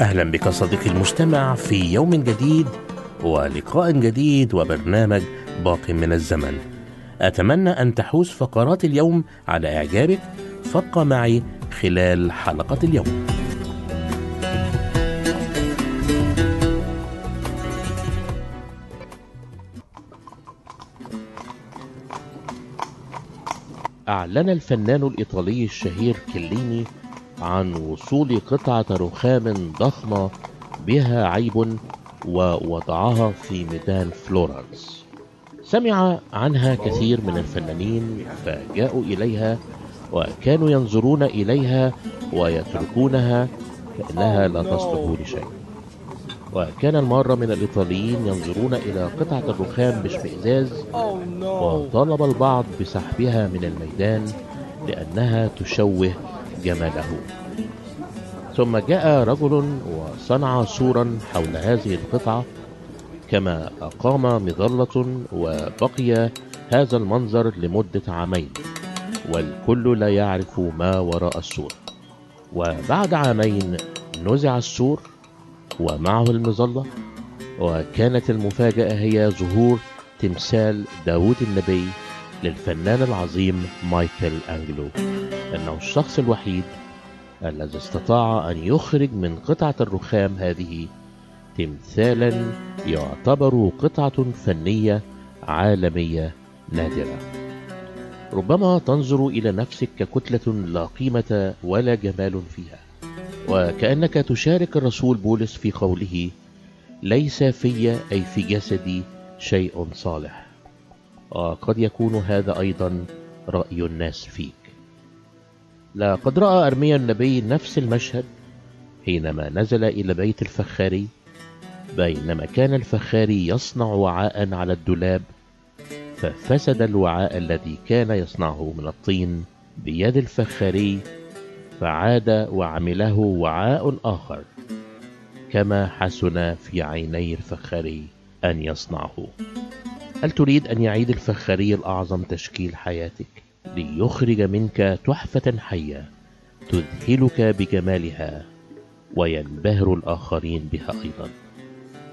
أهلا بك صديقي المستمع في يوم جديد ولقاء جديد وبرنامج باق من الزمن. أتمنى أن تحوز فقرات اليوم على إعجابك. فابقى معي خلال حلقة اليوم. أعلن الفنان الإيطالي الشهير كيليني عن وصول قطعة رخام ضخمة بها عيب ووضعها في ميدان فلورنس. سمع عنها كثير من الفنانين فجاءوا إليها وكانوا ينظرون إليها ويتركونها كأنها لا تصلح لشيء. وكان المارة من الإيطاليين ينظرون إلى قطعة الرخام باشمئزاز وطالب البعض بسحبها من الميدان لأنها تشوه جماله. ثم جاء رجل وصنع سورا حول هذه القطعة كما أقام مظلة وبقي هذا المنظر لمدة عامين والكل لا يعرف ما وراء السور. وبعد عامين نزع السور ومعه المظلة وكانت المفاجأة هي ظهور تمثال داود النبي للفنان العظيم مايكل أنجلو. أنه الشخص الوحيد الذي استطاع أن يخرج من قطعة الرخام هذه تمثالا يعتبر قطعة فنية عالمية نادرة. ربما تنظر إلى نفسك ككتلة لا قيمة ولا جمال فيها وكأنك تشارك الرسول بولس في قوله ليس في أي في جسدي شيء صالح. وقد يكون هذا أيضا رأي الناس فيك. لقد رأى أرميا النبي نفس المشهد حينما نزل إلى بيت الفخاري بينما كان الفخاري يصنع وعاء على الدولاب ففسد الوعاء الذي كان يصنعه من الطين بيد الفخاري فعاد وعمله وعاء آخر كما حسن في عيني الفخاري أن يصنعه. هل تريد أن يعيد الفخاري الأعظم تشكيل حياتك ليخرج منك تحفة حية تذهلك بجمالها وينبهر الآخرين بها أيضا؟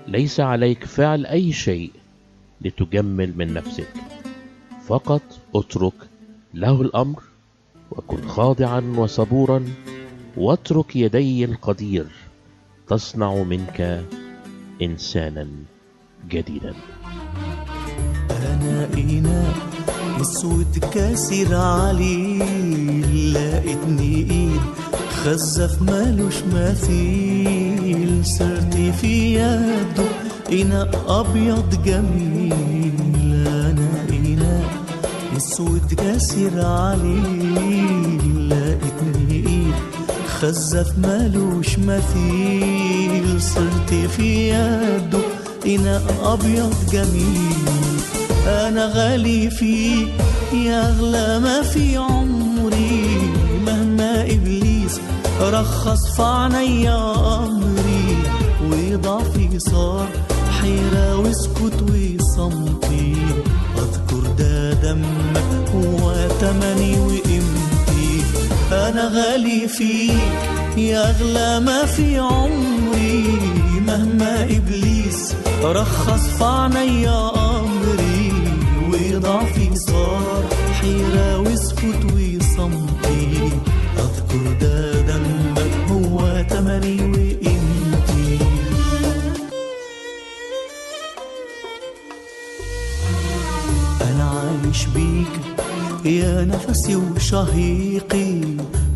ليس عليك فعل أي شيء لتجمل من نفسك. فقط اترك له الأمر وكن خاضعا وصبورا واترك يدي القدير تصنع منك إنسانا جديدا. إناء اسود كاسر عليه لقيتني ايد خزف مالوش مثيل صرت في يده إناء أبيض جميل. أنا إناء اسود كاسر عليه لقيتني ايد خزف مالوش مثيل صرت في يده إناء أبيض جميل. أنا غالي فيك يا أغلى ما في عمري. مهما إبليس رخص في عينيا أمري. وضعفي صار حيرة واسكت وصمتي. أذكر ده دمك هو تمني وقيمتي. أنا غالي فيك يا أغلى ما في عمري. مهما إبليس رخص في عينيا أمري. وضعفي صار حيرة واسكت وصمتي أذكر ده دمك هو تمني وقيمتي أنا عايش بيك يا نفسي وشهيقي.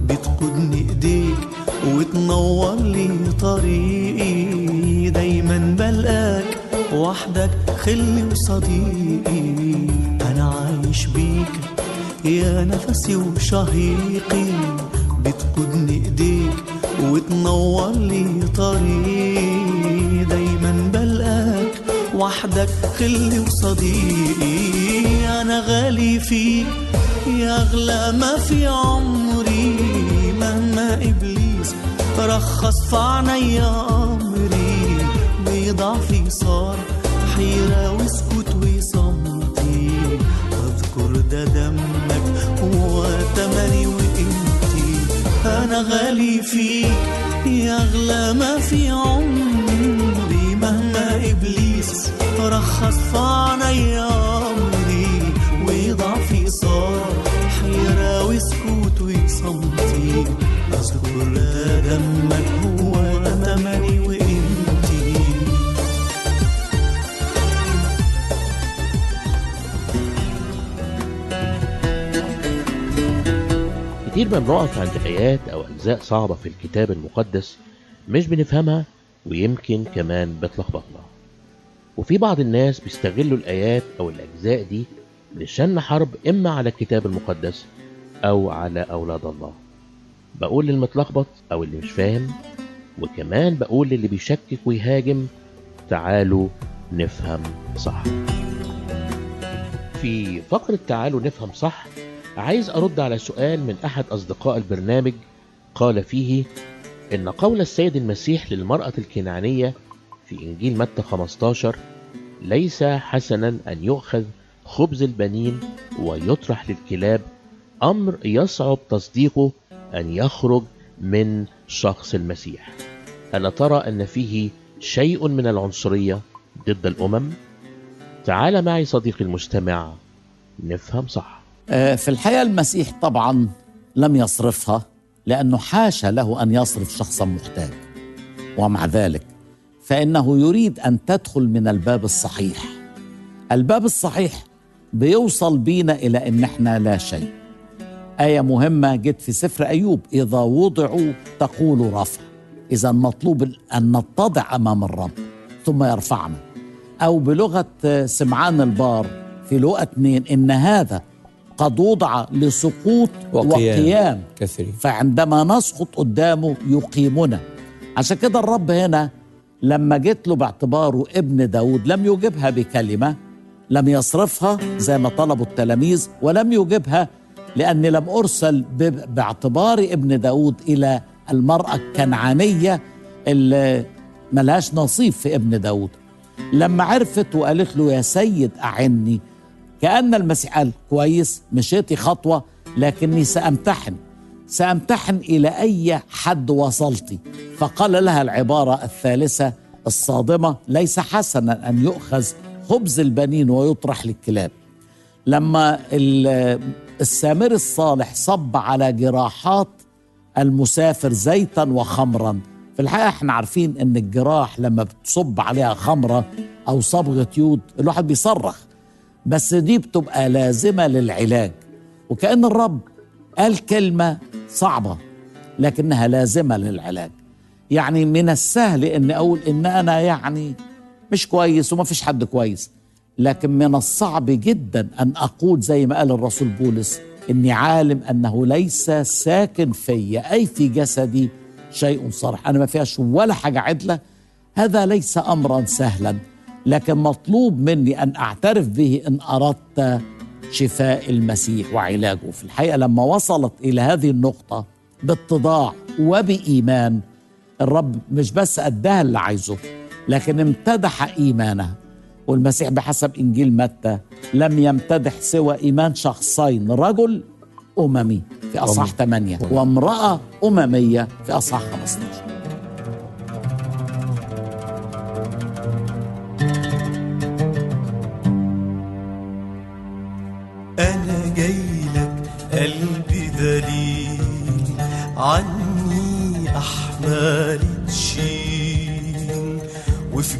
بتقودني إيديك وتنور لي طريقي. دايما بلقاك وحدك خلي وصديقي. عايش بيك يا نفسي وشهيقي بتقودني ايديك وتنور لي طريقي. دايما بلقاك وحدك خلي وصديقي. أنا غالي فيك يا أغلى ما في عمري. مهما إبليس رخص في عينيا أمري بضعفي صار حيرة واسكت فيك يا اغلى ما في عمري مهما إبليس رخص في عينيا امري وضعفي صار حيرة وسكوت وصمتي. أذكر دمك هو وقيمتي كتير بنقف عند آيات أجزاء صعبة في الكتاب المقدس مش بنفهمها ويمكن كمان بتلخبطنا. وفي بعض الناس بيستغلوا الآيات أو الأجزاء دي لشن حرب إما على الكتاب المقدس أو على أولاد الله. بقول للمتلخبط أو اللي مش فاهم وكمان بقول للي بيشكك ويهاجم تعالوا نفهم صح. في فقرة تعالوا نفهم صح عايز أرد على سؤال من أحد أصدقاء البرنامج قال فيه إن قول السيد المسيح للمرأة الكنعانية في إنجيل متى 15 ليس حسنا أن يؤخذ خبز البنين ويطرح للكلاب أمر يصعب تصديقه أن يخرج من شخص المسيح ألا ترى أن فيه شيء من العنصرية ضد الأمم؟ تعال معي صديقي المستمع نفهم صح آه، في الحقيقة المسيح طبعا لم يصرفها لأنه حاشا له أن يصرف شخصا محتاج. ومع ذلك فإنه يريد أن تدخل من الباب الصحيح. الباب الصحيح بيوصل بينا إلى أن إحنا لا شيء. آية مهمة جت في سفر أيوب إذا وضعوا تقول رفع. إذا مطلوب أن نتضع أمام الرب ثم يرفعنا. أو بلغة سمعان البار في لقى اتنين إن هذا قد وضع لسقوط وقيام. وقيام. كثيرين. فعندما نسقط قدامه يقيمنا. عشان كده الرب هنا لما جيت له باعتباره ابن داود لم يجبها بكلمة لم يصرفها زي ما طلبوا التلاميذ ولم يجبها لأني لم أرسل باعتباري ابن داود إلى المرأة الكنعانية اللي ملهاش نصيب في ابن داود. لما عرفت وقالت له يا سيد أعني كأن المسيح قال كويس مشيتي خطوة لكني سأمتحن سأمتحن إلى أي حد وصلت. فقال لها العبارة الثالثة الصادمة ليس حسنا أن يؤخذ خبز البنين ويطرح للكلاب. لما ال- السامري الصالح صب على جراحات المسافر زيتا وخمرا. في الحقيقة إحنا عارفين إن الجراح لما بتصب عليها خمرة أو صبغة يود الواحد بيصرخ. بس دي بتبقى لازمة للعلاج. وكأن الرب قال كلمة صعبة لكنها لازمة للعلاج. يعني من السهل إن أقول إن أنا يعني مش كويس وما فيش حد كويس لكن من الصعب جدا أن أقول زي ما قال الرسول بولس إني عالم أنه ليس ساكن في أي في جسدي شيء صالح. أنا ما فيهاش ولا حاجة عدلة. هذا ليس امرا سهلا. لكن مطلوب مني أن أعترف به إن أردت شفاء المسيح وعلاجه. في الحقيقة لما وصلت إلى هذه النقطة باتضاع وبإيمان الرب مش بس أداها اللي عايزه لكن امتدح إيمانها. والمسيح بحسب إنجيل متى لم يمتدح سوى إيمان شخصين رجل أممي في أصحاح 8 وامرأة أممية في أصحاح 15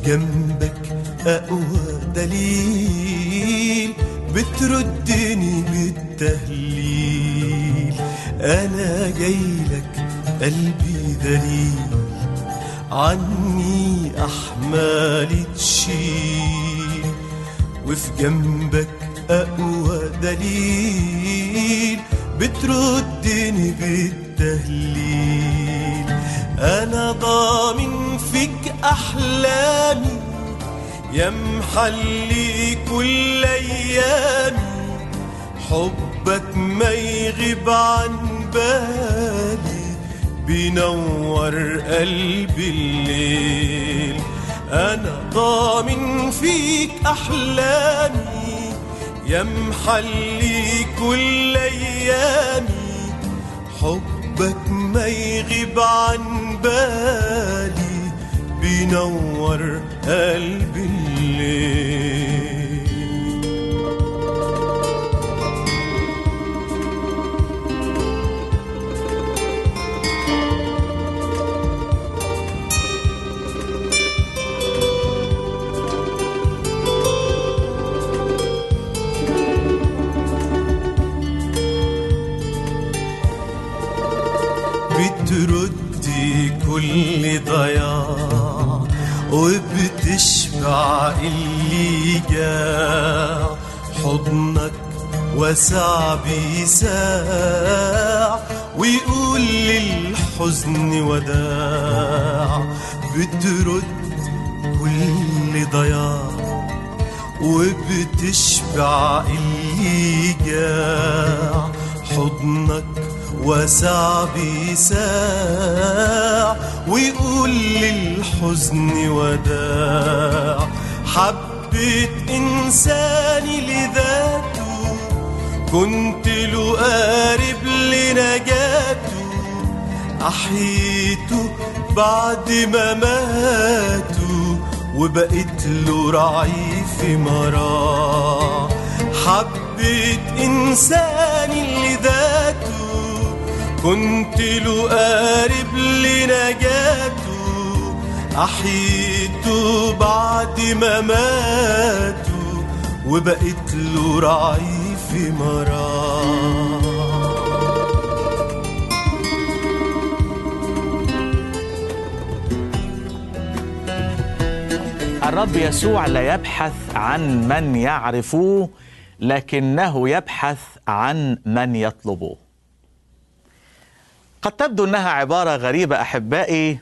جنبك أقوى دليل بتردني بالتهليل أنا جايلك قلبي دليل عني أحمالي تشيل. وفي جنبك أقوى دليل بتردني بالتهليل. أنا ضامن فيك أحلامي يا محلي كل أيامي. حبك ما يغيب عن بالي بينور قلبي الليل. أنا ضامن فيك أحلامي يا محلي كل أيامي. حبك ما يغيب عن بالي بينور قلبي الليل. واسع بيساع ويقول للحزن وداع بترد كل ضياع وبتشبع اللي جاع. حضنك واسع بيساع ويقول للحزن وداع. حبة إنساني لذاته كنت له قارب لنجاته أحييته بعد ما ماتوا وبقيت له رعي في مراه. حبة إنساني لذاته كنت له قارب لنجاته أحييته بعد ما ماتوا وبقيت له رعي في مراه الرب يسوع لا يبحث عن من يعرفوه لكنه يبحث عن من يطلبوه قد تبدو إنها عبارة غريبة أحبائي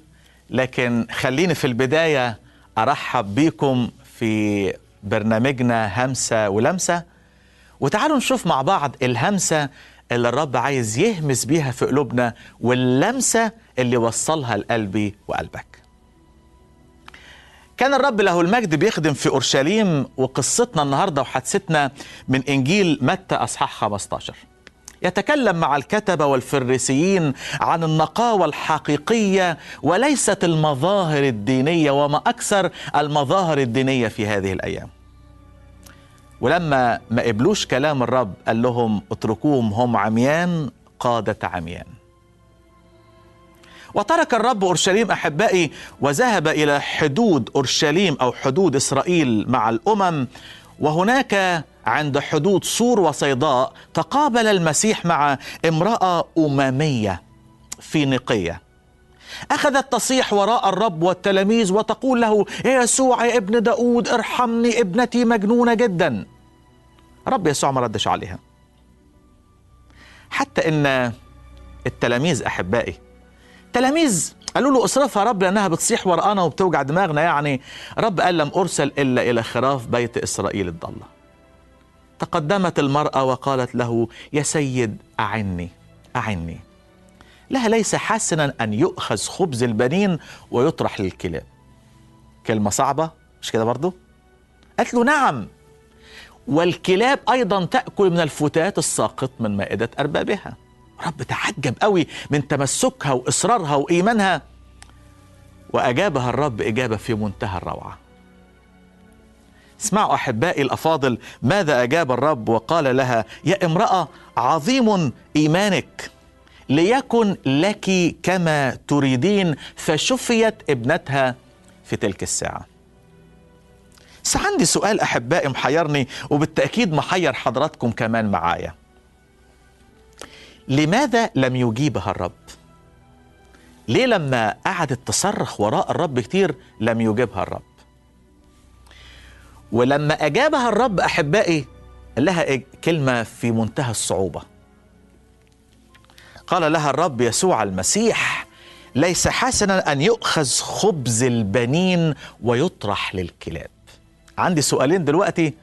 لكن خليني في البداية أرحب بيكم في برنامجنا همسة ولمسة. وتعالوا نشوف مع بعض الهمسة اللي الرب عايز يهمس بيها في قلوبنا واللمسة اللي وصلها لقلبي وقلبك. كان الرب له المجد بيخدم في أورشليم وقصتنا النهارده وحادثتنا من إنجيل متى أصحاح 15 يتكلم مع الكتبة والفريسيين عن النقاوة الحقيقية وليست المظاهر الدينية وما أكثر المظاهر الدينية في هذه الأيام. ولما ما قبلوش كلام الرب قال لهم اتركوهم هم عميان قاده عميان وترك الرب أورشليم أحبائي وذهب إلى حدود أورشليم أو حدود إسرائيل مع الأمم وهناك عند حدود سور وصيداء تقابل المسيح مع امرأة أممية فينيقية. أخذت تصيح وراء الرب والتلاميذ وتقول له يا يسوع يا ابن داود ارحمني ابنتي مجنونة جدا. رب يسوع ما ردش عليها. حتى إن التلاميذ أحبائي تلاميذ قالوا له اصرفها رب لأنها بتصيح ورانا وبتوجع دماغنا. يعني رب قال لم أرسل إلا إلى خراف بيت إسرائيل الضالة. تقدمت المرأة وقالت له يا سيد أعني أعني. لها ليس حسنا أن يؤخذ خبز البنين ويطرح للكلاب. كلمة صعبة مش كده برضو؟ قالت له نعم. والكلاب أيضا تأكل من الفتات الساقط من مائدة أربابها. رب تعجب قوي من تمسكها وإصرارها وإيمانها. وأجابها الرب إجابة في منتهى الروعة. اسمعوا أحبائي الأفاضل ماذا أجاب الرب وقال لها؟ يا امرأة عظيم إيمانك. ليكن لك كما تريدين فشفيت ابنتها في تلك الساعة. بس عندي سؤال أحبائي محيرني وبالتأكيد محير حضراتكم كمان معايا. لماذا لم يجيبها الرب؟ ليه لما قعدت تصرخ وراء الرب كتير لم يجيبها الرب؟ ولما أجابها الرب أحبائي قال لها كلمة في منتهى الصعوبة. قال لها الرب يسوع المسيح ليس حسنا أن يؤخذ خبز البنين ويطرح للكلاب. عندي سؤالين دلوقتي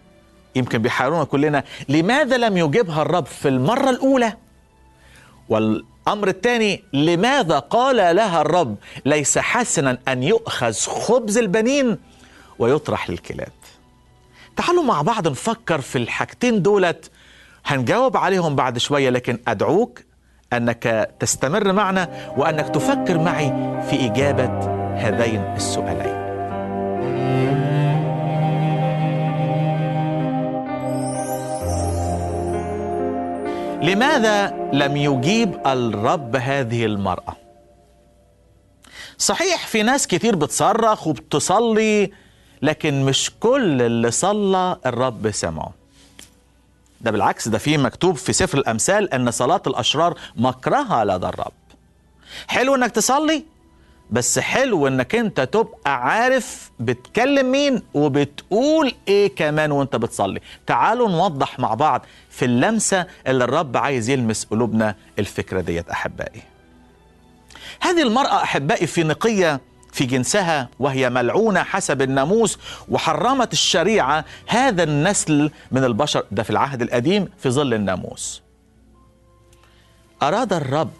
يمكن بيحيرونا كلنا لماذا لم يجيبها الرب في المرة الأولى؟ والأمر الثاني لماذا قال لها الرب ليس حسنا أن يؤخذ خبز البنين ويطرح للكلاب؟ تعالوا مع بعض نفكر في الحاجتين دولت هنجاوب عليهم بعد شوية لكن أدعوك أنك تستمر معنا وأنك تفكر معي في إجابة هذين السؤالين لماذا لم يجيب الرب هذه المرأة؟ صحيح في ناس كتير بتصرخ وبتصلي لكن مش كل اللي صلى الرب سمعه. ده بالعكس ده في مكتوب في سفر الأمثال أن صلاة الأشرار مكرهة لدى الرب. حلو إنك تصلي بس حلو إنك أنت تبقى عارف بتكلم مين وبتقول إيه كمان وأنت بتصلي. تعالوا نوضح مع بعض في اللمسة اللي الرب عايز يلمس قلوبنا الفكرة ديت أحبائي هذه المرأة أحبائي فينيقية في جنسها وهي ملعونة حسب الناموس وحرمت الشريعة هذا النسل من البشر. ده في العهد القديم في ظل الناموس. أراد الرب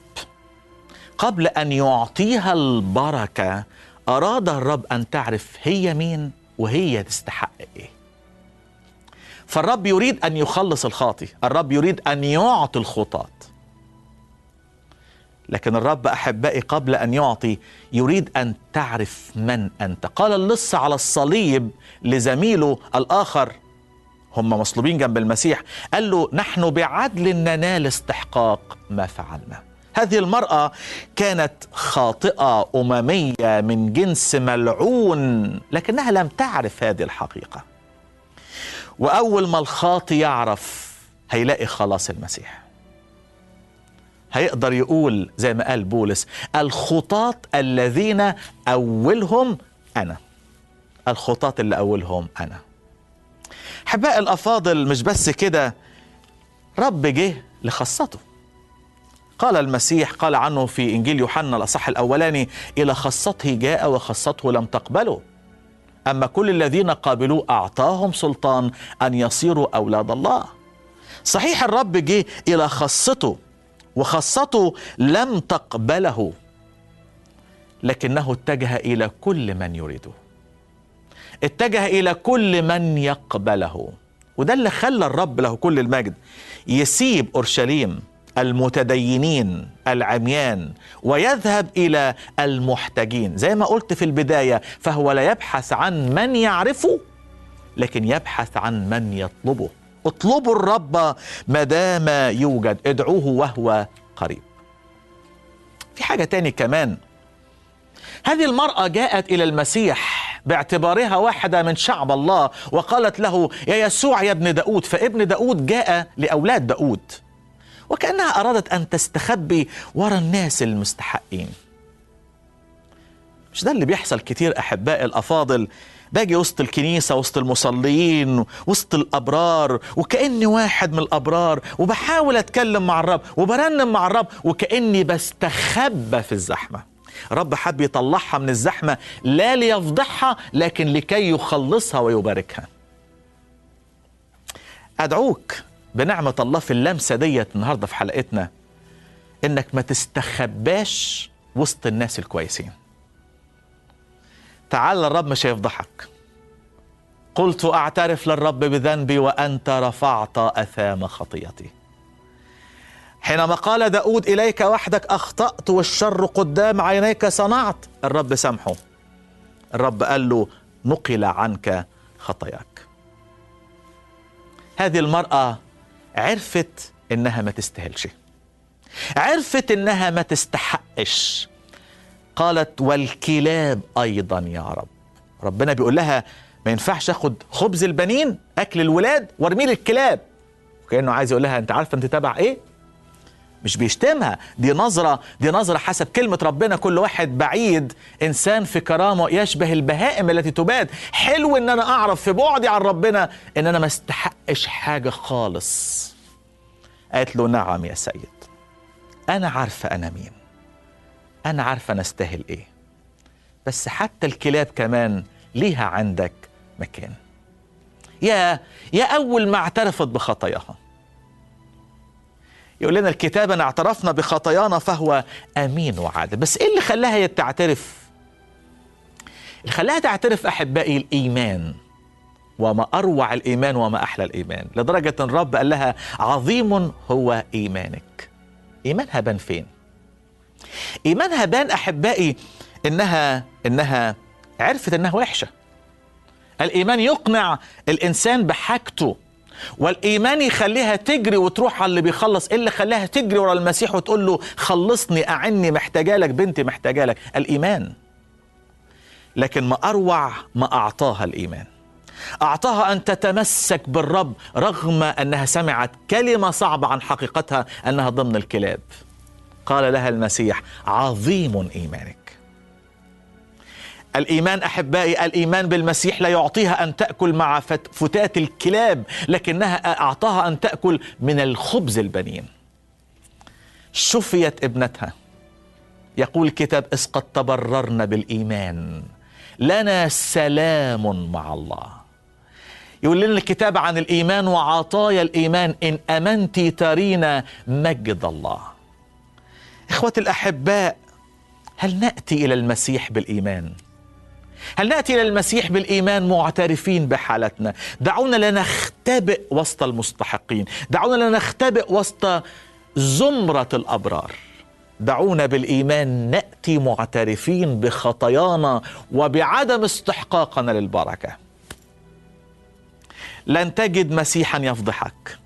قبل أن يعطيها البركة أراد الرب أن تعرف هي مين وهي تستحق إيه. فالرب يريد أن يخلص الخاطي الرب يريد أن يعطي الخطاة. لكن الرب أحبائي قبل أن يعطي يريد أن تعرف من أنت. قال اللص على الصليب لزميله الآخر. هم مصلوبين جنب المسيح. قال له نحن بعدل ننال استحقاق ما فعلنا. هذه المرأة كانت خاطئة أممية من جنس ملعون لكنها لم تعرف هذه الحقيقة. وأول ما الخاطي يعرف هيلاقي خلاص المسيح. هيقدر يقول زي ما قال بولس الخطاة الذين أولهم أنا. الخطاة اللي أولهم أنا. احبائي الأفاضل مش بس كده رب جه لخاصته. قال المسيح قال عنه في إنجيل يوحنا الأصح الأولاني إلى خاصته جاء وخاصته لم تقبله. أما كل الذين قابلوه أعطاهم سلطان أن يصيروا أولاد الله. صحيح الرب جه إلى خاصته. وخاصته لم تقبله لكنه اتجه إلى كل من يريده. اتجه إلى كل من يقبله. وده اللي خلى الرب له كل المجد يسيب أورشليم المتدينين العميان ويذهب إلى المحتاجين. زي ما قلت في البداية فهو لا يبحث عن من يعرفه لكن يبحث عن من يطلبه. اطلبوا الرب ما دام يوجد ادعوه وهو قريب. في حاجة تاني كمان. هذه المرأة جاءت إلى المسيح باعتبارها واحدة من شعب الله وقالت له يا يسوع يا ابن داود. فابن داود جاء لأولاد داود وكأنها أرادت أن تستخبي ورا الناس المستحقين. مش ده اللي بيحصل كتير أحبائي الأفاضل؟ باجي وسط الكنيسة وسط المصلين وسط الأبرار وكأني واحد من الأبرار وبحاول أتكلم مع الرب وبرنم مع الرب وكأني بستخبى في الزحمة. رب حب يطلعها من الزحمة لا ليفضحها لكن لكي يخلصها ويباركها. أدعوك بنعمة الله في اللمسة ديت النهاردة في حلقتنا إنك ما تستخباش وسط الناس الكويسين. تعال الرب مش هيفضحك. قلت أعترف للرب بذنبي وأنت رفعت أثام خطيتي. حينما قال داود إليك وحدك أخطأت والشر قدام عينيك صنعت. الرب سامحه. الرب قال له نقل عنك خطاياك. هذه المرأة عرفت إنها ما تستاهلش. عرفت إنها ما تستحقش. قالت والكلاب أيضا يا رب. ربنا بيقول لها ما ينفعش آخد خبز البنين أكل الولاد وارميه للكلاب. وكأنه عايز يقول لها أنت عارفة أنت تبع إيه؟ مش بيشتمها. دي نظرة دي نظرة حسب كلمة ربنا. كل واحد بعيد إنسان في كرامة يشبه البهائم التي تباد. حلو إن أنا أعرف في بعدي عن ربنا إن أنا ما استحقش حاجة خالص. قالت له نعم يا سيد. أنا عارفة أنا مين. أنا عارفة أنا أستاهل إيه. بس حتى الكلاب كمان ليها عندك مكان. يا يا أول ما اعترفت بخطاياها. يقول لنا الكتاب أن اعترفنا بخطايانا فهو أمين وعادل. بس إيه اللي خلاها تعترف؟ اللي خلاها تعترف أحبائي الإيمان. وما أروع الإيمان وما أحلى الإيمان. لدرجة الرب قال لها عظيم هو إيمانك. إيمانها بان فين؟ إيمانها بان أحبائي إنها إنها عرفت إنها وحشة. الإيمان يقنع الإنسان بحاجته والإيمان يخليها تجري وتروح على اللي بيخلص. إيه اللي خلاها تجري ورا المسيح وتقول له خلصني أعني محتاجة لك بنتي محتاجة لك. الإيمان. لكن ما أروع ما أعطاها الإيمان. أعطاها أن تتمسك بالرب رغم أنها سمعت كلمة صعبة عن حقيقتها أنها ضمن الكلاب. قال لها المسيح عظيم إيمانك. الإيمان أحبائي الإيمان بالمسيح لا يعطيها أن تأكل مع فتات الكلاب لكنها أعطاها أن تأكل من الخبز البنين. شفيت ابنتها. يقول الكتاب إذ قد تبررنا بالإيمان. لنا سلام مع الله. يقول لنا الكتاب عن الإيمان وعطايا الإيمان إن أمنت ترين مجد الله. اخوتي الأحباء هل نأتي إلى المسيح بالإيمان؟ هل نأتي إلى المسيح بالإيمان معترفين بحالتنا؟ دعونا لا نختبئ وسط المستحقين دعونا لا نختبئ وسط زمرة الأبرار. دعونا بالإيمان نأتي معترفين بخطايانا وبعدم استحقاقنا للبركة. لن تجد مسيحا يفضحك.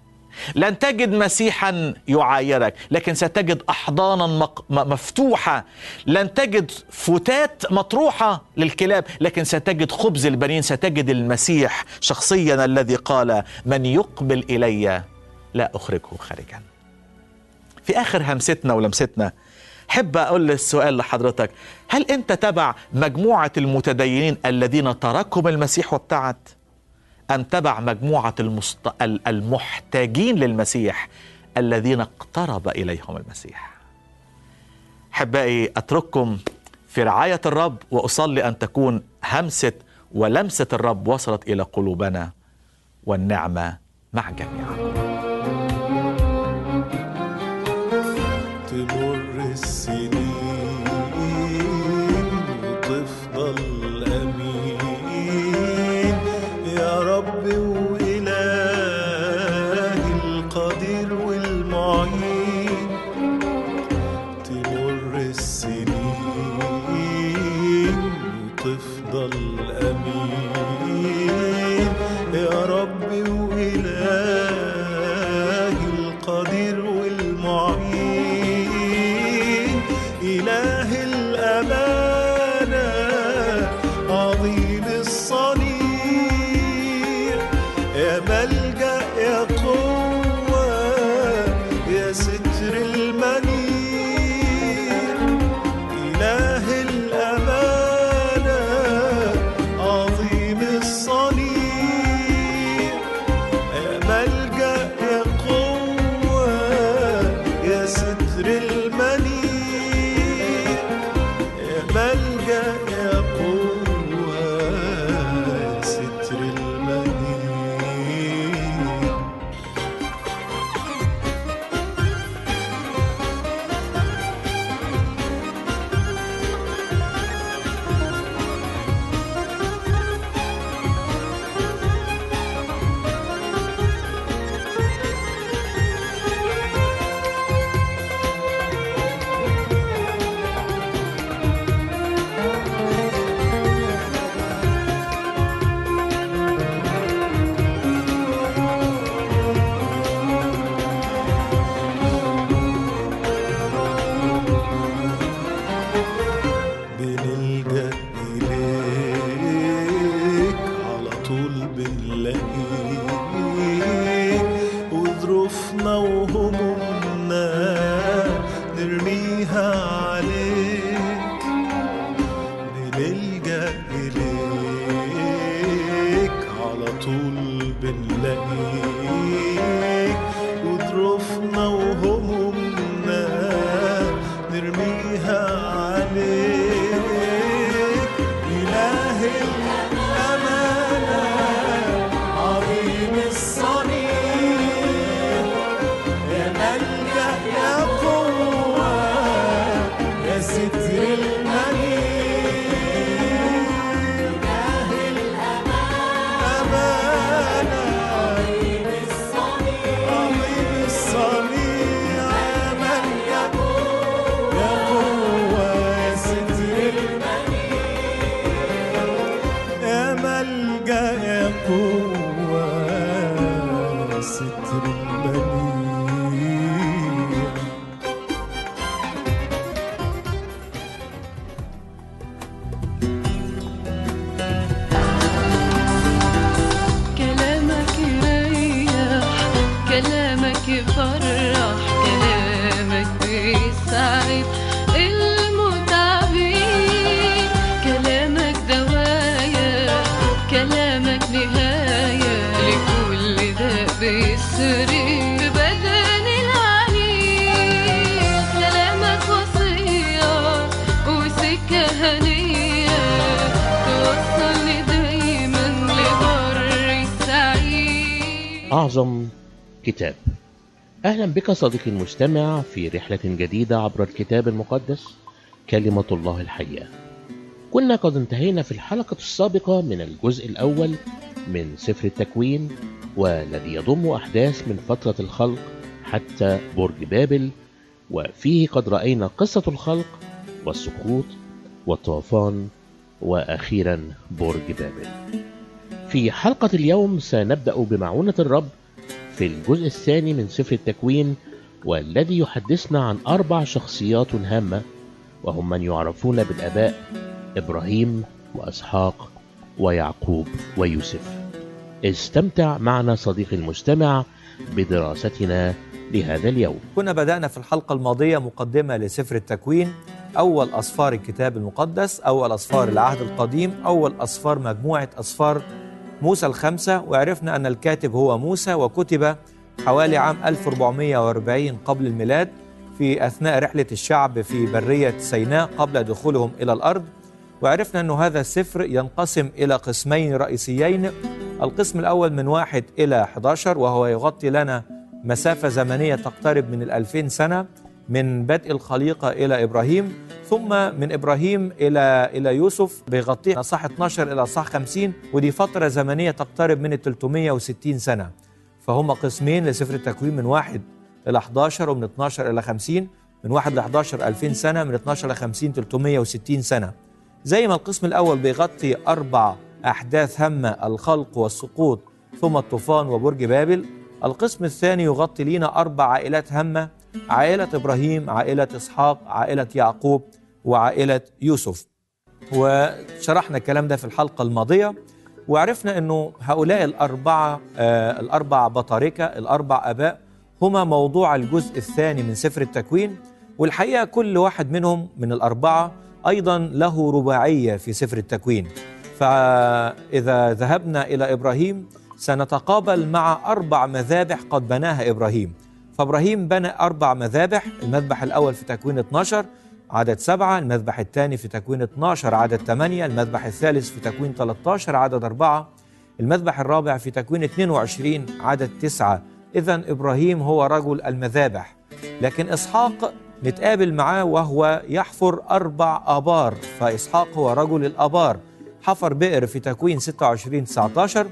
لن تجد مسيحا يعايرك لكن ستجد احضانا مفتوحة. لن تجد فتات مطروحة للكلاب لكن ستجد خبز البنين ستجد المسيح شخصيا الذي قال من يقبل إلي لا أخرجه خارجا. في آخر همستنا ولمستنا حب أقول السؤال لحضرتك هل أنت تبع مجموعة المتدينين الذين تركهم المسيح وابتعد؟ أم تبع مجموعة المست... المحتاجين للمسيح الذين اقترب إليهم المسيح. أحبائي أترككم في رعاية الرب وأصلي أن تكون همسة ولمسة الرب وصلت إلى قلوبنا والنعمة مع جميعا. القدير والمعين. وظروفنا وهمومنا نرميها كتاب أهلا بك صديقي المستمع في رحلة جديدة عبر الكتاب المقدس كلمة الله الحية. كنا قد انتهينا في الحلقة السابقة من الجزء الأول من سفر التكوين والذي يضم أحداث من فترة الخلق حتى برج بابل وفيه قد رأينا قصة الخلق والسقوط والطوفان وأخيرا برج بابل. في حلقة اليوم سنبدأ بمعونة الرب في الجزء الثاني من سفر التكوين والذي يحدثنا عن أربع شخصيات هامة وهم من يعرفون بالآباء إبراهيم وإسحاق ويعقوب ويوسف. استمتع معنا صديقي المستمع بدراستنا لهذا اليوم. كنا بدأنا في الحلقة الماضية مقدمة لسفر التكوين أول أسفار الكتاب المقدس أول أسفار العهد القديم أول أسفار مجموعة أسفار موسى الخمسة وعرفنا أن الكاتب هو موسى وكتب حوالي عام 1440 قبل الميلاد في أثناء رحلة الشعب في برية سيناء قبل دخولهم إلى الأرض. وعرفنا أن هذا السفر ينقسم إلى قسمين رئيسيين. القسم الأول من واحد إلى 11 وهو يغطي لنا مسافة زمنية تقترب من الألفين سنة. من بدء الخليقة إلى إبراهيم ثم من إبراهيم إلى إلى يوسف بيغطيه صح 12 إلى صح 50 ودي فترة زمنية تقترب من ال 360 سنة. فهم قسمين لسفر التكوين من واحد إلى 11 ومن 12 إلى 50 من واحد ل 11 2000 سنة من 12 ل 50 360 سنة. زي ما القسم الأول بيغطي أربع أحداث هامة الخلق والسقوط ثم الطوفان وبرج بابل القسم الثاني يغطي لنا أربع عائلات هامة عائلة إبراهيم عائلة إسحاق عائلة يعقوب وعائلة يوسف. وشرحنا الكلام ده في الحلقة الماضية وعرفنا أنه هؤلاء الأربعة آه الأربع بطاركة الأربع أباء هما موضوع الجزء الثاني من سفر التكوين. والحقيقة كل واحد منهم من الأربعة أيضا له رباعية في سفر التكوين. فإذا ذهبنا إلى إبراهيم سنتقابل مع أربع مذابح قد بناها إبراهيم. فإبراهيم بنى أربع مذابح المذبح الأول في تكوين 12 عدد سبعة المذبح الثاني في تكوين 12 عدد 8 المذبح الثالث في تكوين 13 عدد أربعة المذبح الرابع في تكوين 22 عدد تسعة. إذا إبراهيم هو رجل المذابح. لكن إسحاق نتقابل معاه وهو يحفر أربع آبار فإسحاق هو رجل الآبار. حفر بئر في تكوين 26 19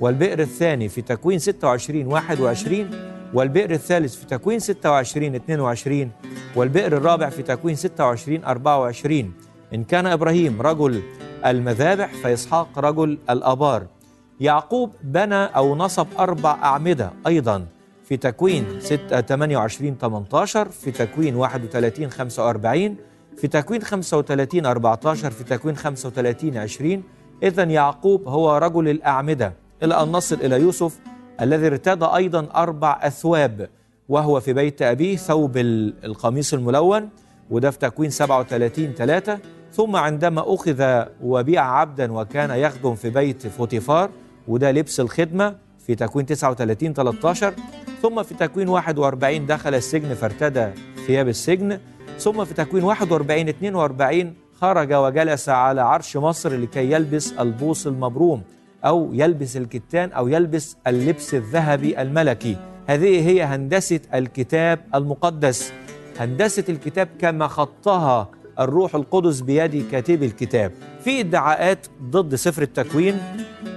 والبئر الثاني في تكوين 26 21 والبئر الثالث في تكوين 26 22 والبئر الرابع في تكوين 26 24 إن كان إبراهيم رجل المذابح فإسحاق رجل الآبار. يعقوب بنى أو نصب أربع أعمدة أيضا في تكوين 6 28 18 في تكوين 31 45 في تكوين 35 14 في تكوين 35 20 إذا يعقوب هو رجل الأعمدة. إلى أن نصل إلى يوسف الذي ارتدى أيضا أربع أثواب وهو في بيت أبيه ثوب ال- القميص الملون وده في تكوين 37 3 ثم عندما أخذ وبيع عبدا وكان يخدم في بيت فوتيفار وده لبس الخدمة في تكوين 39 13 ثم في تكوين 41 دخل السجن فارتدى ثياب السجن. ثم في تكوين 41 42 خرج وجلس على عرش مصر لكي يلبس البوص المبروم. أو يلبس الكتان أو يلبس اللبس الذهبي الملكي. هذه هي هندسة الكتاب المقدس. هندسة الكتاب كما خطها الروح القدس بيد كاتب الكتاب. في ادعاءات ضد سفر التكوين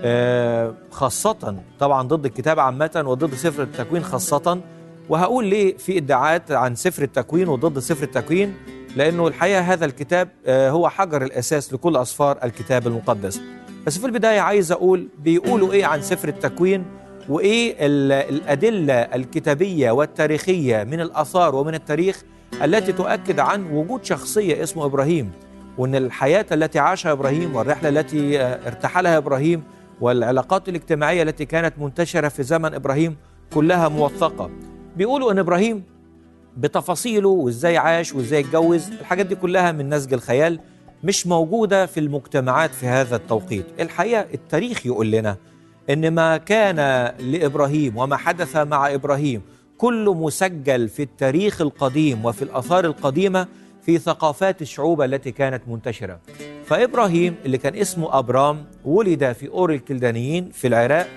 آه، خاصة طبعا ضد الكتاب عامة وضد سفر التكوين خاصة. وهقول ليه في ادعاءات عن سفر التكوين وضد سفر التكوين لأنه الحقيقة هذا الكتاب آه، هو حجر الأساس لكل أسفار الكتاب المقدس. بس في البداية عايز أقول بيقولوا إيه عن سفر التكوين وإيه ال- الأدلة الكتابية والتاريخية من الآثار ومن التاريخ التي تؤكد عن وجود شخصية اسمه إبراهيم وأن الحياة التي عاشها إبراهيم والرحلة التي آه، ارتحلها إبراهيم والعلاقات الاجتماعية التي كانت منتشرة في زمن إبراهيم كلها موثقة. بيقولوا أن إبراهيم بتفاصيله وإزاي عاش وإزاي اتجوز الحاجات دي كلها من نسج الخيال. مش موجودة في المجتمعات في هذا التوقيت. الحقيقة التاريخ يقول لنا إن ما كان لإبراهيم وما حدث مع إبراهيم كله مسجل في التاريخ القديم وفي الآثار القديمة في ثقافات الشعوب التي كانت منتشرة. فإبراهيم اللي كان اسمه أبرام ولد في أور الكلدانيين في العراق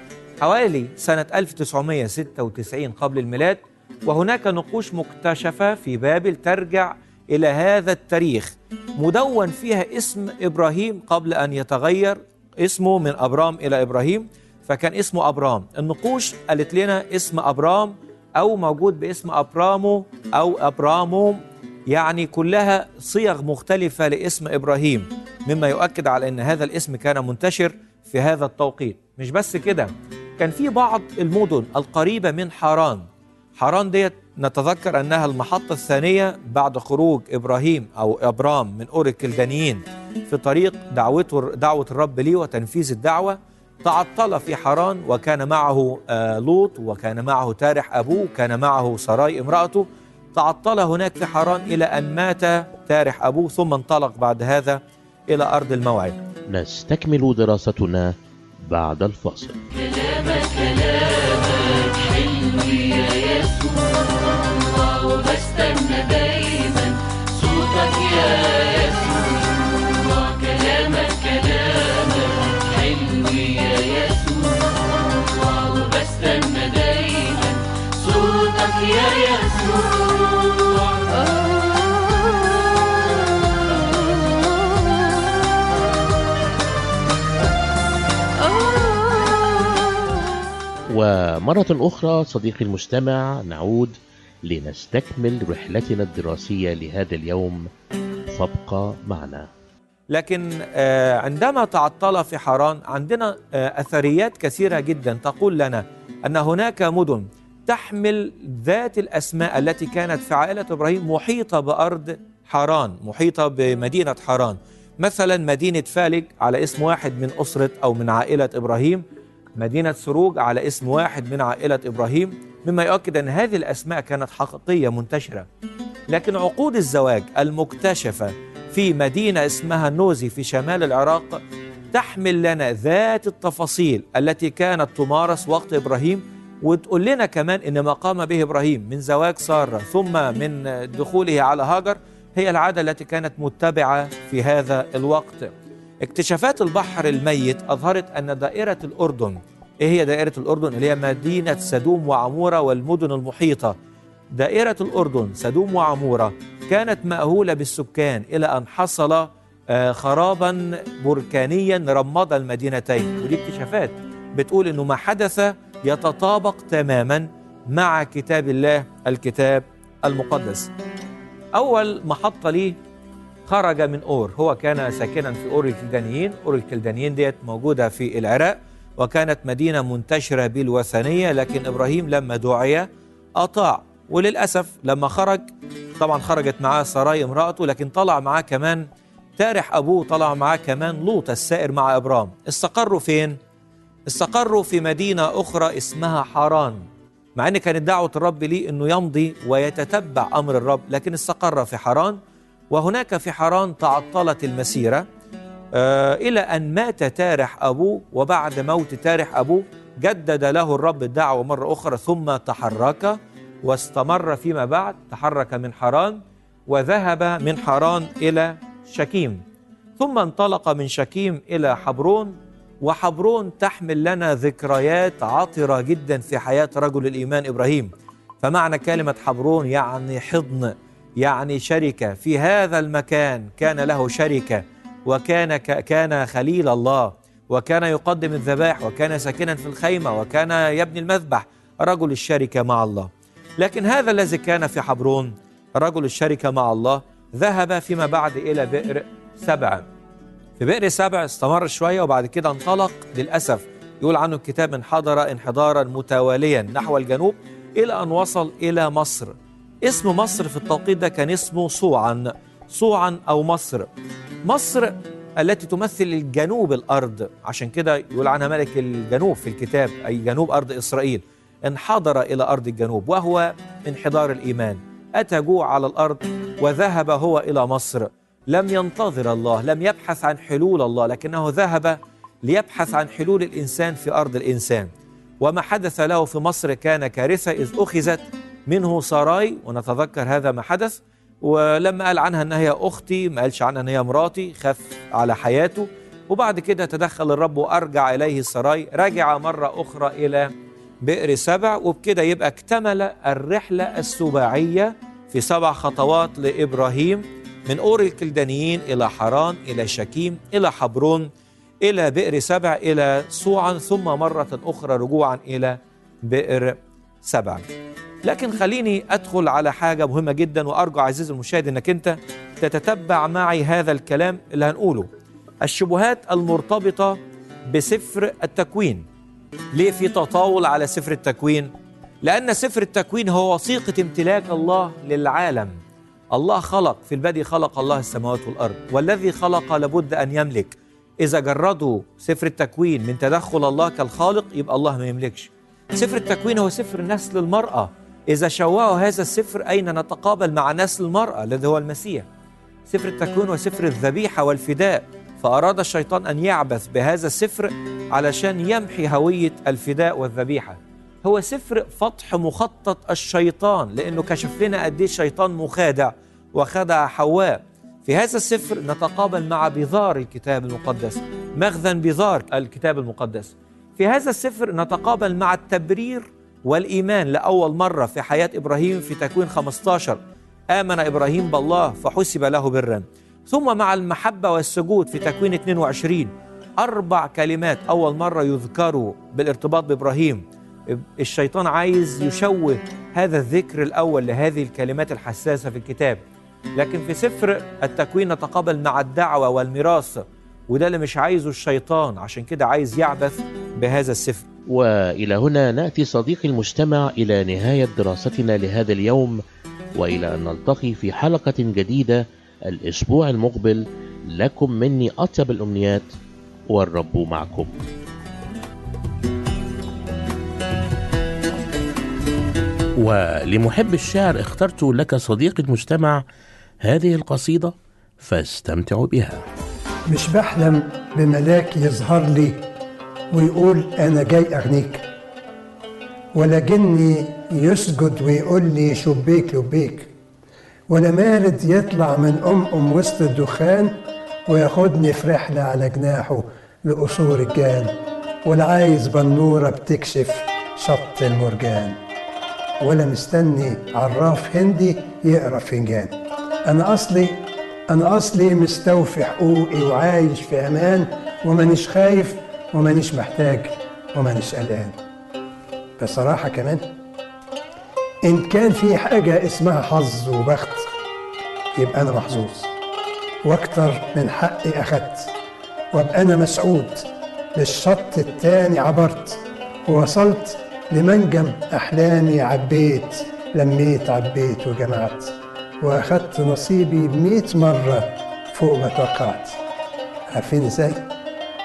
حوالي سنة 1996 قبل الميلاد وهناك نقوش مكتشفة في بابل ترجع إلى هذا التاريخ. مدون فيها اسم إبراهيم قبل أن يتغير اسمه من أبرام إلى إبراهيم فكان اسمه أبرام. النقوش قالت لنا اسم أبرام أو موجود باسم أبرامو أو أبرامو يعني كلها صيغ مختلفة لاسم إبراهيم مما يؤكد على أن هذا الاسم كان منتشر في هذا التوقيت. مش بس كده كان في بعض المدن القريبة من حران حران ديت نتذكر أنها المحطة الثانية بعد خروج إبراهيم أو أبرام من أور الكلدانيين في طريق دعوته دعوة الرب ليه وتنفيذ الدعوة. تعطل في حران وكان معه آه، لوط وكان معه تارح أبوه كان معه سراي امرأته. تعطل هناك في حران إلى أن مات تارح أبوه ثم انطلق بعد هذا إلى أرض الموعد. نستكمل دراستنا بعد الفاصل. وبستنى دايما. صوتك يا ومرة أخرى صديقي المستمع نعود لنستكمل رحلتنا الدراسية لهذا اليوم. فابقى معنا. لكن آه، عندما تعطل في حران عندنا آه، أثريات كثيرة جدا تقول لنا أن هناك مدن تحمل ذات الأسماء التي كانت في عائلة إبراهيم محيطة بأرض حران محيطة بمدينة حران. مثلا مدينة فالج على اسم واحد من أسرة أو من عائلة إبراهيم مدينة سروج على اسم واحد من عائلة إبراهيم مما يؤكد أن هذه الأسماء كانت حقيقية منتشرة. لكن عقود الزواج المكتشفة في مدينة اسمها نوزي في شمال العراق تحمل لنا ذات التفاصيل التي كانت تمارس وقت إبراهيم وتقول لنا كمان إن ما قام به إبراهيم من زواج سارة ثم من دخوله على هاجر هي العادة التي كانت متبعة في هذا الوقت. اكتشافات البحر الميت أظهرت أن دائرة الأردن إيه هي دائرة الأردن؟ اللي هي مدينة سدوم وعمورة والمدن المحيطة. دائرة الأردن سدوم وعمورة كانت مأهولة بالسكان إلى أن حصل آه، خرابا بركانيا رمض المدينتين. ودي اكتشافات بتقول أنه ما حدث يتطابق تماما مع كتاب الله الكتاب المقدس. أول محطة ليه خرج من أور. هو كان ساكنا في أور الكلدانيين. أور الكلدانيين ديت موجودة في العراق وكانت مدينة منتشرة بالوثنية لكن إبراهيم لما دعي أطاع. وللأسف لما خرج طبعا خرجت معاه سراي امرأته لكن طلع معاه كمان تارح أبوه طلع معاه كمان لوط السائر مع إبرام استقروا فين؟ استقروا في مدينة أخرى اسمها حران مع إن كانت دعوة الرب ليه إنه يمضي ويتتبع أمر الرب لكن استقر في حران وهناك في حران تعطلت المسيرة آه إلى أن مات تارح ابوه وبعد موت تارح ابوه جدد له الرب الدعوة مرة أخرى ثم تحرك واستمر فيما بعد تحرك من حران وذهب من حران إلى شكيم. ثم انطلق من شكيم إلى حبرون وحبرون تحمل لنا ذكريات عطرة جدا في حياة رجل الإيمان إبراهيم. فمعنى كلمة حبرون يعني حضن. يعني شركة. في هذا المكان كان له شركة وكان كان خليل الله وكان يقدم الذبائح وكان ساكنا في الخيمة وكان يبني المذبح. رجل الشركة مع الله. لكن هذا الذي كان في حبرون رجل الشركة مع الله ذهب فيما بعد إلى بئر سبع. في بئر سبع استمر شوية وبعد كده انطلق للأسف. يقول عنه الكتاب انحدر انحدارا متواليا نحو الجنوب إلى أن وصل إلى مصر. اسم مصر في التوقيت ده كان اسمه صوعا صوعا أو مصر. مصر التي تمثل الجنوب الأرض عشان كده يقول عنها ملك الجنوب في الكتاب أي جنوب أرض إسرائيل. انحدر إلى أرض الجنوب وهو انحدار الإيمان. أتى جوع على الأرض وذهب هو إلى مصر. لم ينتظر الله لم يبحث عن حلول الله لكنه ذهب ليبحث عن حلول الإنسان في أرض الإنسان. وما حدث له في مصر كان كارثة إذ أخذت منه سراي ونتذكر هذا ما حدث ولما قال عنها انها هي أختي ما قالش عنها إن هي مراتي خاف على حياته. وبعد كده تدخل الرب وأرجع إليه السراي رجع مرة أخرى إلى بئر سبع وبكده يبقى اكتمل الرحلة السباعية في سبع خطوات لإبراهيم من أور الكلدانيين إلى حران إلى شكيم إلى حبرون إلى بئر سبع إلى صوعا ثم مرة أخرى رجوعا إلى بئر سبع. لكن خليني أدخل على حاجة مهمة جدا وأرجو عزيزي المشاهد إنك أنت تتتبع معي هذا الكلام اللي هنقوله. الشبهات المرتبطة بسفر التكوين. ليه في تطاول على سفر التكوين؟ لأن سفر التكوين هو وثيقة امتلاك الله للعالم. الله خلق في البدء خلق الله السماوات والأرض. والذي خلق لابد أن يملك. إذا جردوا سفر التكوين من تدخل الله كالخالق يبقى الله ما يملكش. سفر التكوين هو سفر نسل المراه إذا شوهوا هذا السفر أين نتقابل مع نسل المرأة؟ الذي هو المسيح. سفر التكوين وسفر الذبيحة والفداء. فأراد الشيطان أن يعبث بهذا السفر علشان يمحي هوية الفداء والذبيحة. هو سفر فتح مخطط الشيطان لأنه كشف لنا قد إيه الشيطان مخادع وخدع حواء. في هذا السفر نتقابل مع بذار الكتاب المقدس. مخزن بذار الكتاب المقدس. في هذا السفر نتقابل مع التبرير والإيمان لأول مرة في حياة إبراهيم في تكوين 15 آمن إبراهيم بالله فحسب له برا. ثم مع المحبة والسجود في تكوين 22 أربع كلمات أول مرة يذكروا بالارتباط بإبراهيم. الشيطان عايز يشوه هذا الذكر الأول لهذه الكلمات الحساسة في الكتاب. لكن في سفر التكوين نتقابل مع الدعوة والميراث وده اللي مش عايزه الشيطان عشان كده عايز يعبث بهذا السفر. وإلى هنا نأتي صديقي المستمع إلى نهاية دراستنا لهذا اليوم وإلى أن نلتقي في حلقة جديدة الأسبوع المقبل. لكم مني أطيب الأمنيات والرب معكم. ولمحب الشعر اخترت لك صديقي المستمع هذه القصيدة فاستمتعوا بها. مش بحلم بملاك يظهر لي ويقول أنا جاي أغنيك. ولا جني يسجد ويقول لي شبيك لبيك ولا مارد يطلع من أم أم وسط الدخان وياخدني في رحلة على جناحه لقصور الجان. ولا عايز بنورة بتكشف شط المرجان. ولا مستني عراف هندي يقرأ فنجان. أنا أصلي أنا أصلي مستوفي حقوقي وعايش في أمان. ومانيش خايف ومانيش محتاج ومانيش قلقان. بصراحة كمان إن كان في حاجة اسمها حظ وبخت يبقى أنا محظوظ. وأكتر من حقي أخدت. وأبقى أنا مسعود للشط التاني عبرت. ووصلت لمنجم أحلامي عبيت لميت عبيت وجمعت. وأخدت نصيبي بمئة مرة فوق ما توقعت. عارفين إزاي؟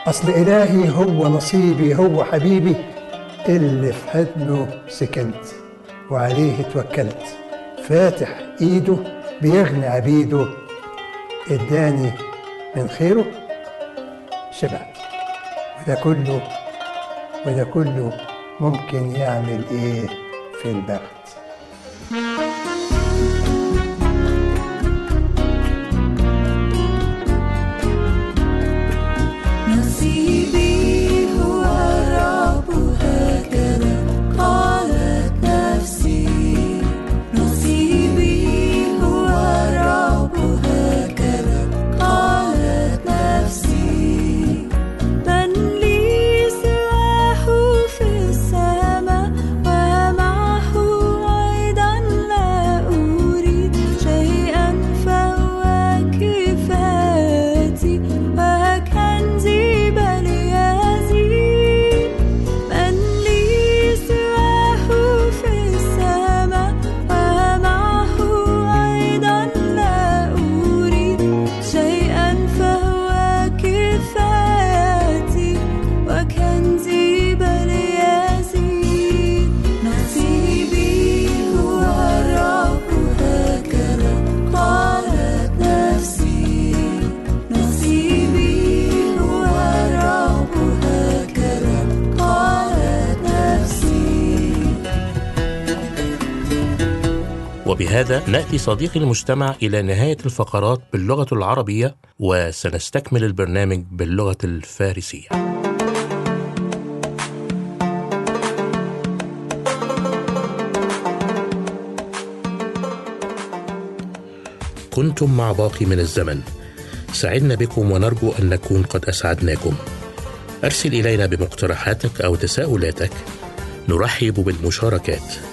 أصل إلهي هو نصيبي هو حبيبي. اللي في حضنه سكنت وعليه اتوكلت فاتح إيده بيغني عبيده. إداني من خيره. شبعت وده كله وده كله ممكن يعمل إيه في البخت وبهذا نأتي صديقي المجتمع إلى نهاية الفقرات باللغة العربية وسنستكمل البرنامج باللغة الفارسية. كنتم مع باقي من الزمن سعدنا بكم ونرجو أن نكون قد أسعدناكم. أرسل إلينا بمقترحاتك أو تساؤلاتك نرحب بالمشاركات.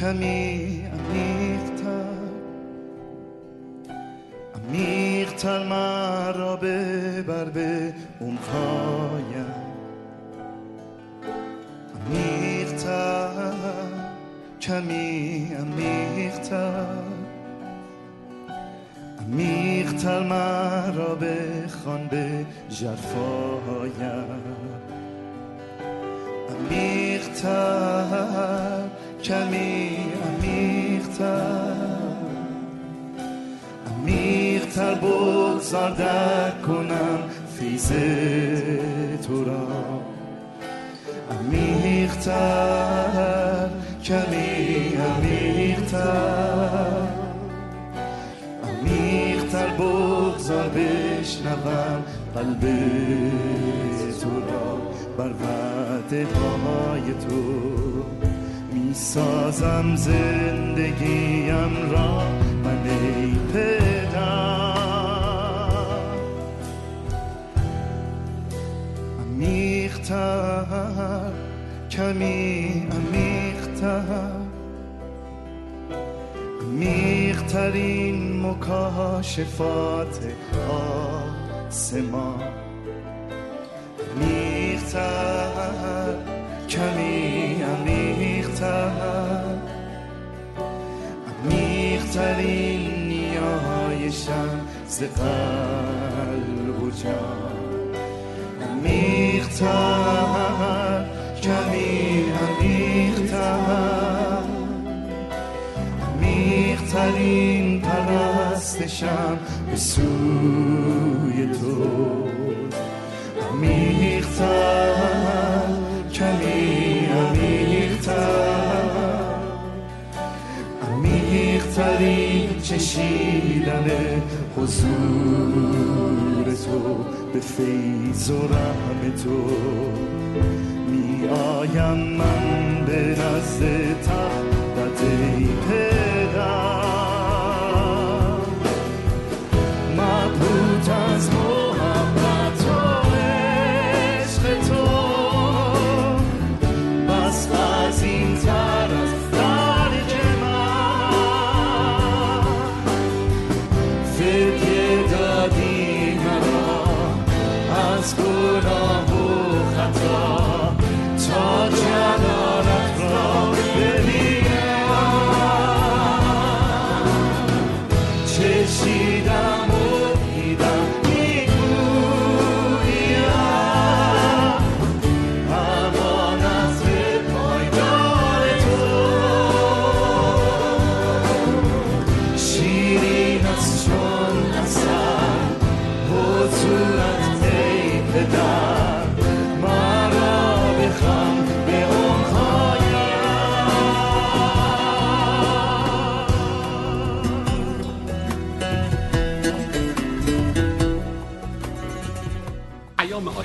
کمی عمیق‌تر. عمیق‌تر مرا ببر به عمق‌هایم. عمیق‌تر کمی عمیق‌تر. عمیق‌تر مرا بخوان به ژرفایم عمیق‌تر کمی عمیق‌تر. عمیق‌تر بگذار درک کنم فیض تو را. عمیق‌تر کمی عمیق‌تر. عمیق‌تر بگذار بشنوم قلب تو را. بر وعده های تو. سازم زندگیم را من ای پدر. عمیق‌تر کمی عمیق‌تر عمیق‌ترین مکاشفات آسمان. عمیق‌تر کمی عمیق‌ترین نیایشم ز قلب و جان. عمیق‌تر کمی عمیق‌تر عمیق‌ترین پرستشم به سوی تو. عمیق‌تر چشیدن حضور تو به فیض و رحم تو. می آیم من به نزد تختت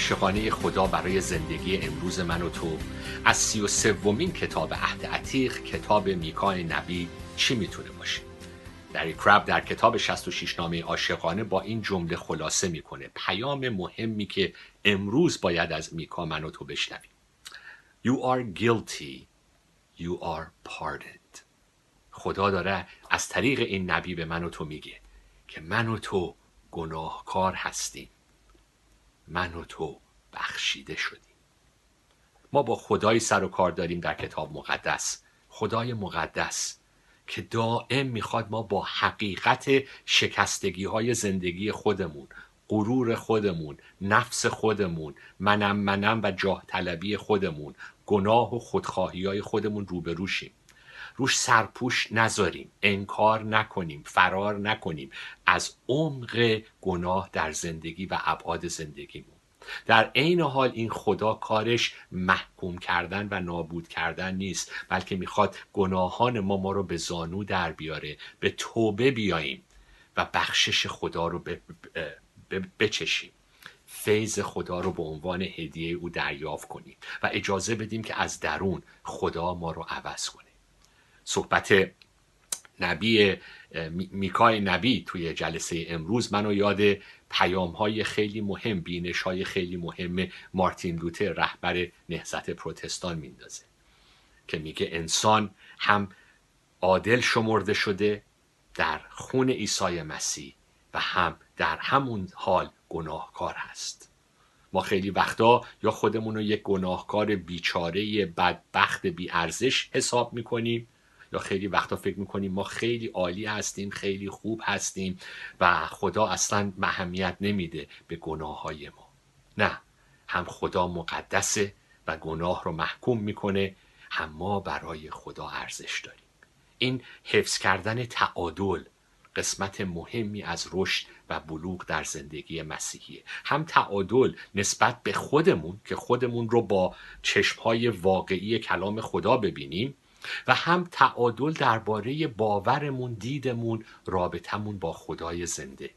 عاشقانه خدا برای زندگی امروز من و تو. از سی و سومین کتاب عهد عتیق کتاب میکای نبی چی می‌تونه باشه؟ در کرب در کتاب 66 نامه عاشقانه با این جمله خلاصه می‌کنه. پیام مهمی که امروز باید از میکا من و تو بشنویم. You are guilty. You are pardoned. خدا داره از طریق این نبی به من و تو میگه که من و تو گناهکار هستیم. من و تو بخشیده شدیم. ما با خدایی سر و کار داریم در کتاب مقدس. خدای مقدس که دائم می‌خواد ما با حقیقت شکستگی های زندگی خودمون غرور خودمون نفس خودمون منم منم و جاه طلبی خودمون گناه و خودخواهی های خودمون روبروشیم. روش سرپوش نذاریم انکار نکنیم فرار نکنیم از عمق گناه در زندگی و ابعاد زندگیمون. در عین حال این خدا کارش محکوم کردن و نابود کردن نیست بلکه می‌خواد گناهان ما ما رو به زانو در بیاره به توبه بیاییم و بخشش خدا رو ب- بچشیم. فیض خدا رو به عنوان هدیه او دریافت کنیم و اجازه بدیم که از درون خدا ما رو عوض کنه صحبت نبی می- میکای نبی توی جلسه امروز منو یاد پیام های خیلی مهم بینش های خیلی مهم مارتین لوتر رهبر نهضت پروتستان میندازه که میگه انسان هم عادل شمرده شده در خون عیسی مسیح و هم در همون حال گناهکار هست. ما خیلی وقتا یا خودمون رو یک گناهکار بیچاره بدبخت بیارزش حساب می‌کنیم خیلی وقتا فکر می‌کنیم ما خیلی عالی هستیم خیلی خوب هستیم و خدا اصلا اهمیت نمیده به گناه های ما. نه هم خدا مقدسه و گناه رو محکوم می‌کنه هم ما برای خدا ارزش داریم. این حفظ کردن تعادل قسمت مهمی از رشد و بلوغ در زندگی مسیحیه. هم تعادل نسبت به خودمون که خودمون رو با چشمهای واقعی کلام خدا ببینیم و هم تعادل درباره باورمون دیدمون رابطمون با خدای زنده.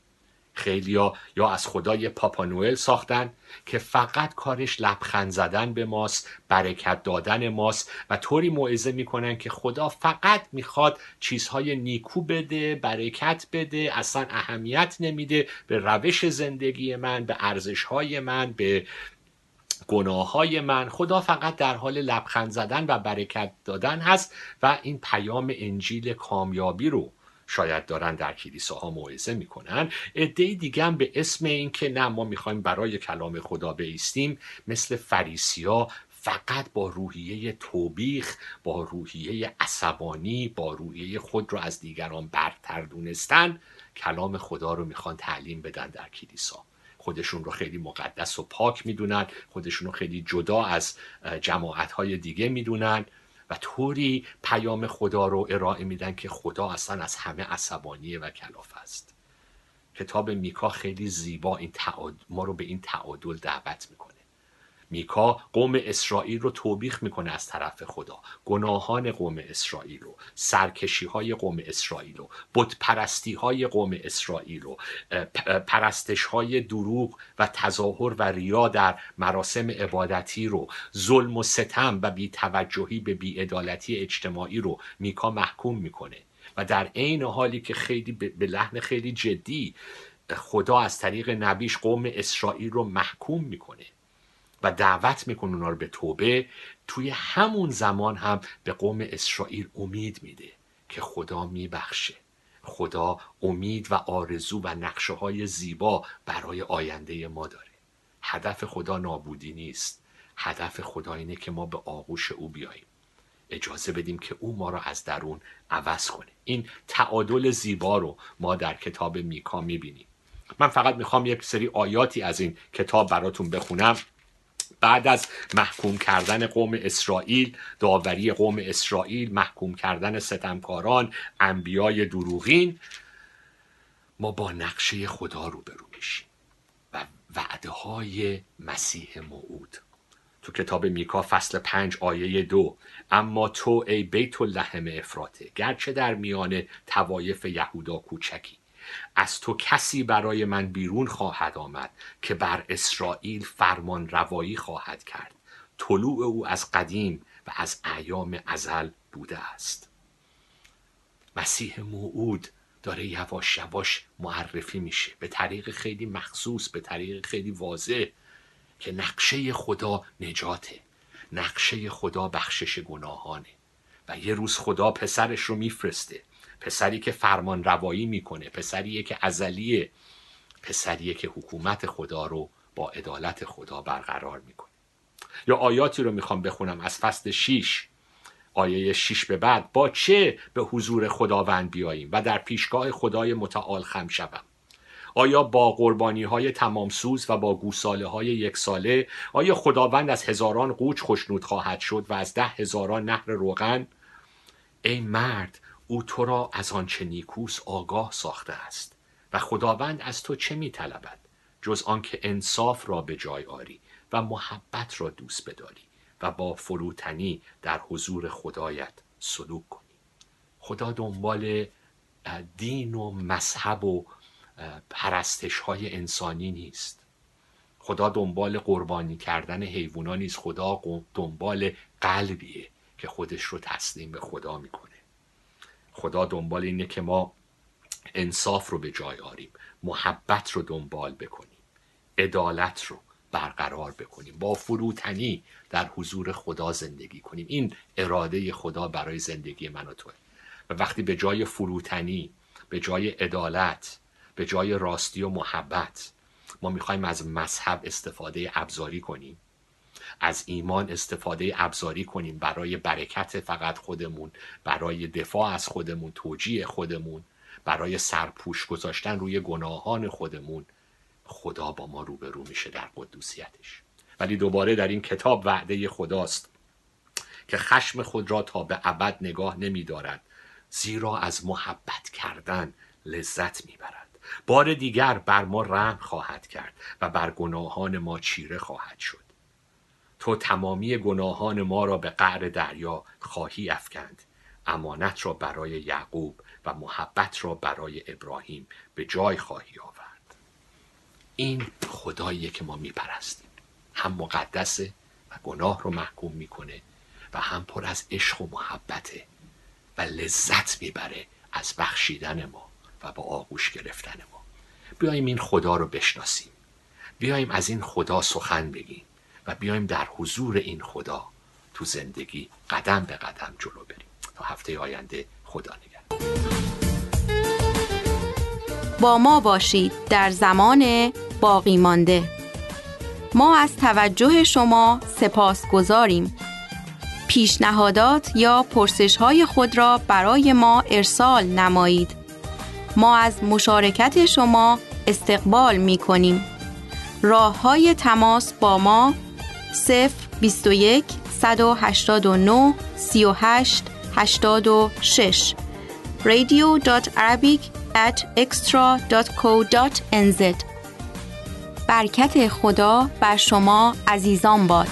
خیلیا یا از خدای بابانوئل ساختن که فقط کارش لبخند زدن به ماست برکت دادن ماست و طوری موعظه می‌کنن که خدا فقط می‌خواد چیزهای نیکو بده برکت بده اصلا اهمیت نمیده به روش زندگی من به ارزشهای من به گناه های من خدا فقط در حال لبخند زدن و برکت دادن هست و این پیام انجیل کامیابی رو شاید دارن در کلیساها موعظه می‌کنن. عده دیگه هم به اسم این که نه ما می‌خوایم برای کلام خدا بیستیم مثل فریسیا فقط با روحیه توبیخ با روحیه عصبانی با روحیه خود رو از دیگران برتر دونستن کلام خدا رو می‌خوان تعلیم بدن در کلیسا. خودشون رو خیلی مقدس و پاک می‌دونن خودشون رو خیلی جدا از جماعت های دیگه می‌دونن و طوری پیام خدا رو ارائه میدن که خدا اصلا از همه عصبانیه و کلافه است. کتاب میکا خیلی زیبا این تعاد... ما رو به این تعادل دعوت می‌کنه. میکا قوم اسرائیل رو توبیخ می‌کنه از طرف خدا. گناهان قوم اسرائیل رو سرکشی های قوم اسرائیل رو بت پرستی های قوم اسرائیل رو پرستش های دروغ و تظاهر و ریا در مراسم عبادتی رو ظلم و ستم و بیتوجهی به بیعدالتی اجتماعی رو میکا محکوم می‌کنه. و در عین حالی که خیلی به لحن خیلی جدی خدا از طریق نبیش قوم اسرائیل رو محکوم می‌کنه. و دعوت می‌کنه اونا رو به توبه توی همون زمان هم به قوم اسرائیل امید میده که خدا میبخشه. خدا امید و آرزو و نقشه های زیبا برای آینده ما داره. هدف خدا نابودی نیست. هدف خدا اینه که ما به آغوش او بیاییم. اجازه بدیم که او ما را از درون عوض کنه. این تعادل زیبا رو ما در کتاب میکا می‌بینیم. من فقط می‌خوام یک سری آیاتی از این کتاب براتون بخونم. بعد از محکوم کردن قوم اسرائیل داوری قوم اسرائیل محکوم کردن ستمکاران انبیای دروغین ما با نقشه خدا روبرو میشیم و وعده های مسیح موعود. تو کتاب میکا فصل پنج آیه دو اما تو ای بیت لحم افراته گرچه در میان طوایف یهودا کوچکی از تو کسی برای من بیرون خواهد آمد که بر اسرائیل فرمان روایی خواهد کرد. طلوع او از قدیم و از ایام ازل بوده است. مسیح موعود داره یواش یواش معرفی میشه. به طریق خیلی مخصوص به طریق خیلی واضح که نقشه خدا نجاته. نقشه خدا بخشش گناهانه. و یه روز خدا پسرش رو میفرسته. پسری که فرمان روایی می‌کنه پسریه که ازلیه پسریه که حکومت خدا رو با عدالت خدا برقرار می‌کنه. یه آیاتی رو می‌خوام بخونم از فصل 6 آیه 6 به بعد. با چه به حضور خداوند بیاییم و در پیشگاه خدای متعال خم شوم؟ آیا با قربانی های تمام سوز و با گوساله های یک ساله آیا خداوند از هزاران قوچ خوشنود خواهد شد و از ده هزاران نهر روغن؟ ای مرد او تو را از آنچه نیکوست آگاه ساخته است و خداوند از تو چه می طلبد جز آنکه انصاف را به جای آری و محبت را دوست بداری و با فروتنی در حضور خدایت سلوک کنی. خدا دنبال دین و مذهب و پرستش های انسانی نیست. خدا دنبال قربانی کردن حیوونا نیست. خدا دنبال قلبیه که خودش رو تسلیم به خدا می‌کنه. خدا دنبال اینه که ما انصاف رو به جای آریم محبت رو دنبال بکنیم عدالت رو برقرار بکنیم با فروتنی در حضور خدا زندگی کنیم. این اراده خدا برای زندگی من و توه. و وقتی به جای فروتنی به جای عدالت به جای راستی و محبت ما می‌خوایم از مذهب استفاده ابزاری کنیم. از ایمان استفاده ابزاری کنیم برای برکت فقط خودمون برای دفاع از خودمون توجیه خودمون برای سرپوش گذاشتن روی گناهان خودمون. خدا با ما روبرو میشه در قدوسیتش. ولی دوباره در این کتاب وعده خداست که خشم خود را تا به ابد نگاه نمی دارد زیرا از محبت کردن لذت می برد بار دیگر بر ما رحم خواهد کرد و بر گناهان ما چیره خواهد شد. تو تمامی گناهان ما را به قعر دریا خواهی افکند. امانت را برای یعقوب و محبت را برای ابراهیم به جای خواهی آورد. این خداییه که ما میپرستیم. هم مقدسه و گناه رو محکوم می‌کنه و هم پر از عشق و محبته و لذت می‌بره از بخشیدن ما و به آغوش گرفتن ما. بیایم این خدا رو بشناسیم. بیایم از این خدا سخن بگیم. و بیایم در حضور این خدا تو زندگی قدم به قدم جلو بریم. تا هفته آینده خدا نگهدار. با ما باشید در زمان باقی مانده. ما از توجه شما سپاس گذاریم. پیشنهادات یا پرسش های خود را برای ما ارسال نمایید. ما از مشارکت شما استقبال می کنیم راه های تماس با ما 0 21 189 38 86 radio.arabic at extra.co.nz برکت خدا بر شما عزیزان باد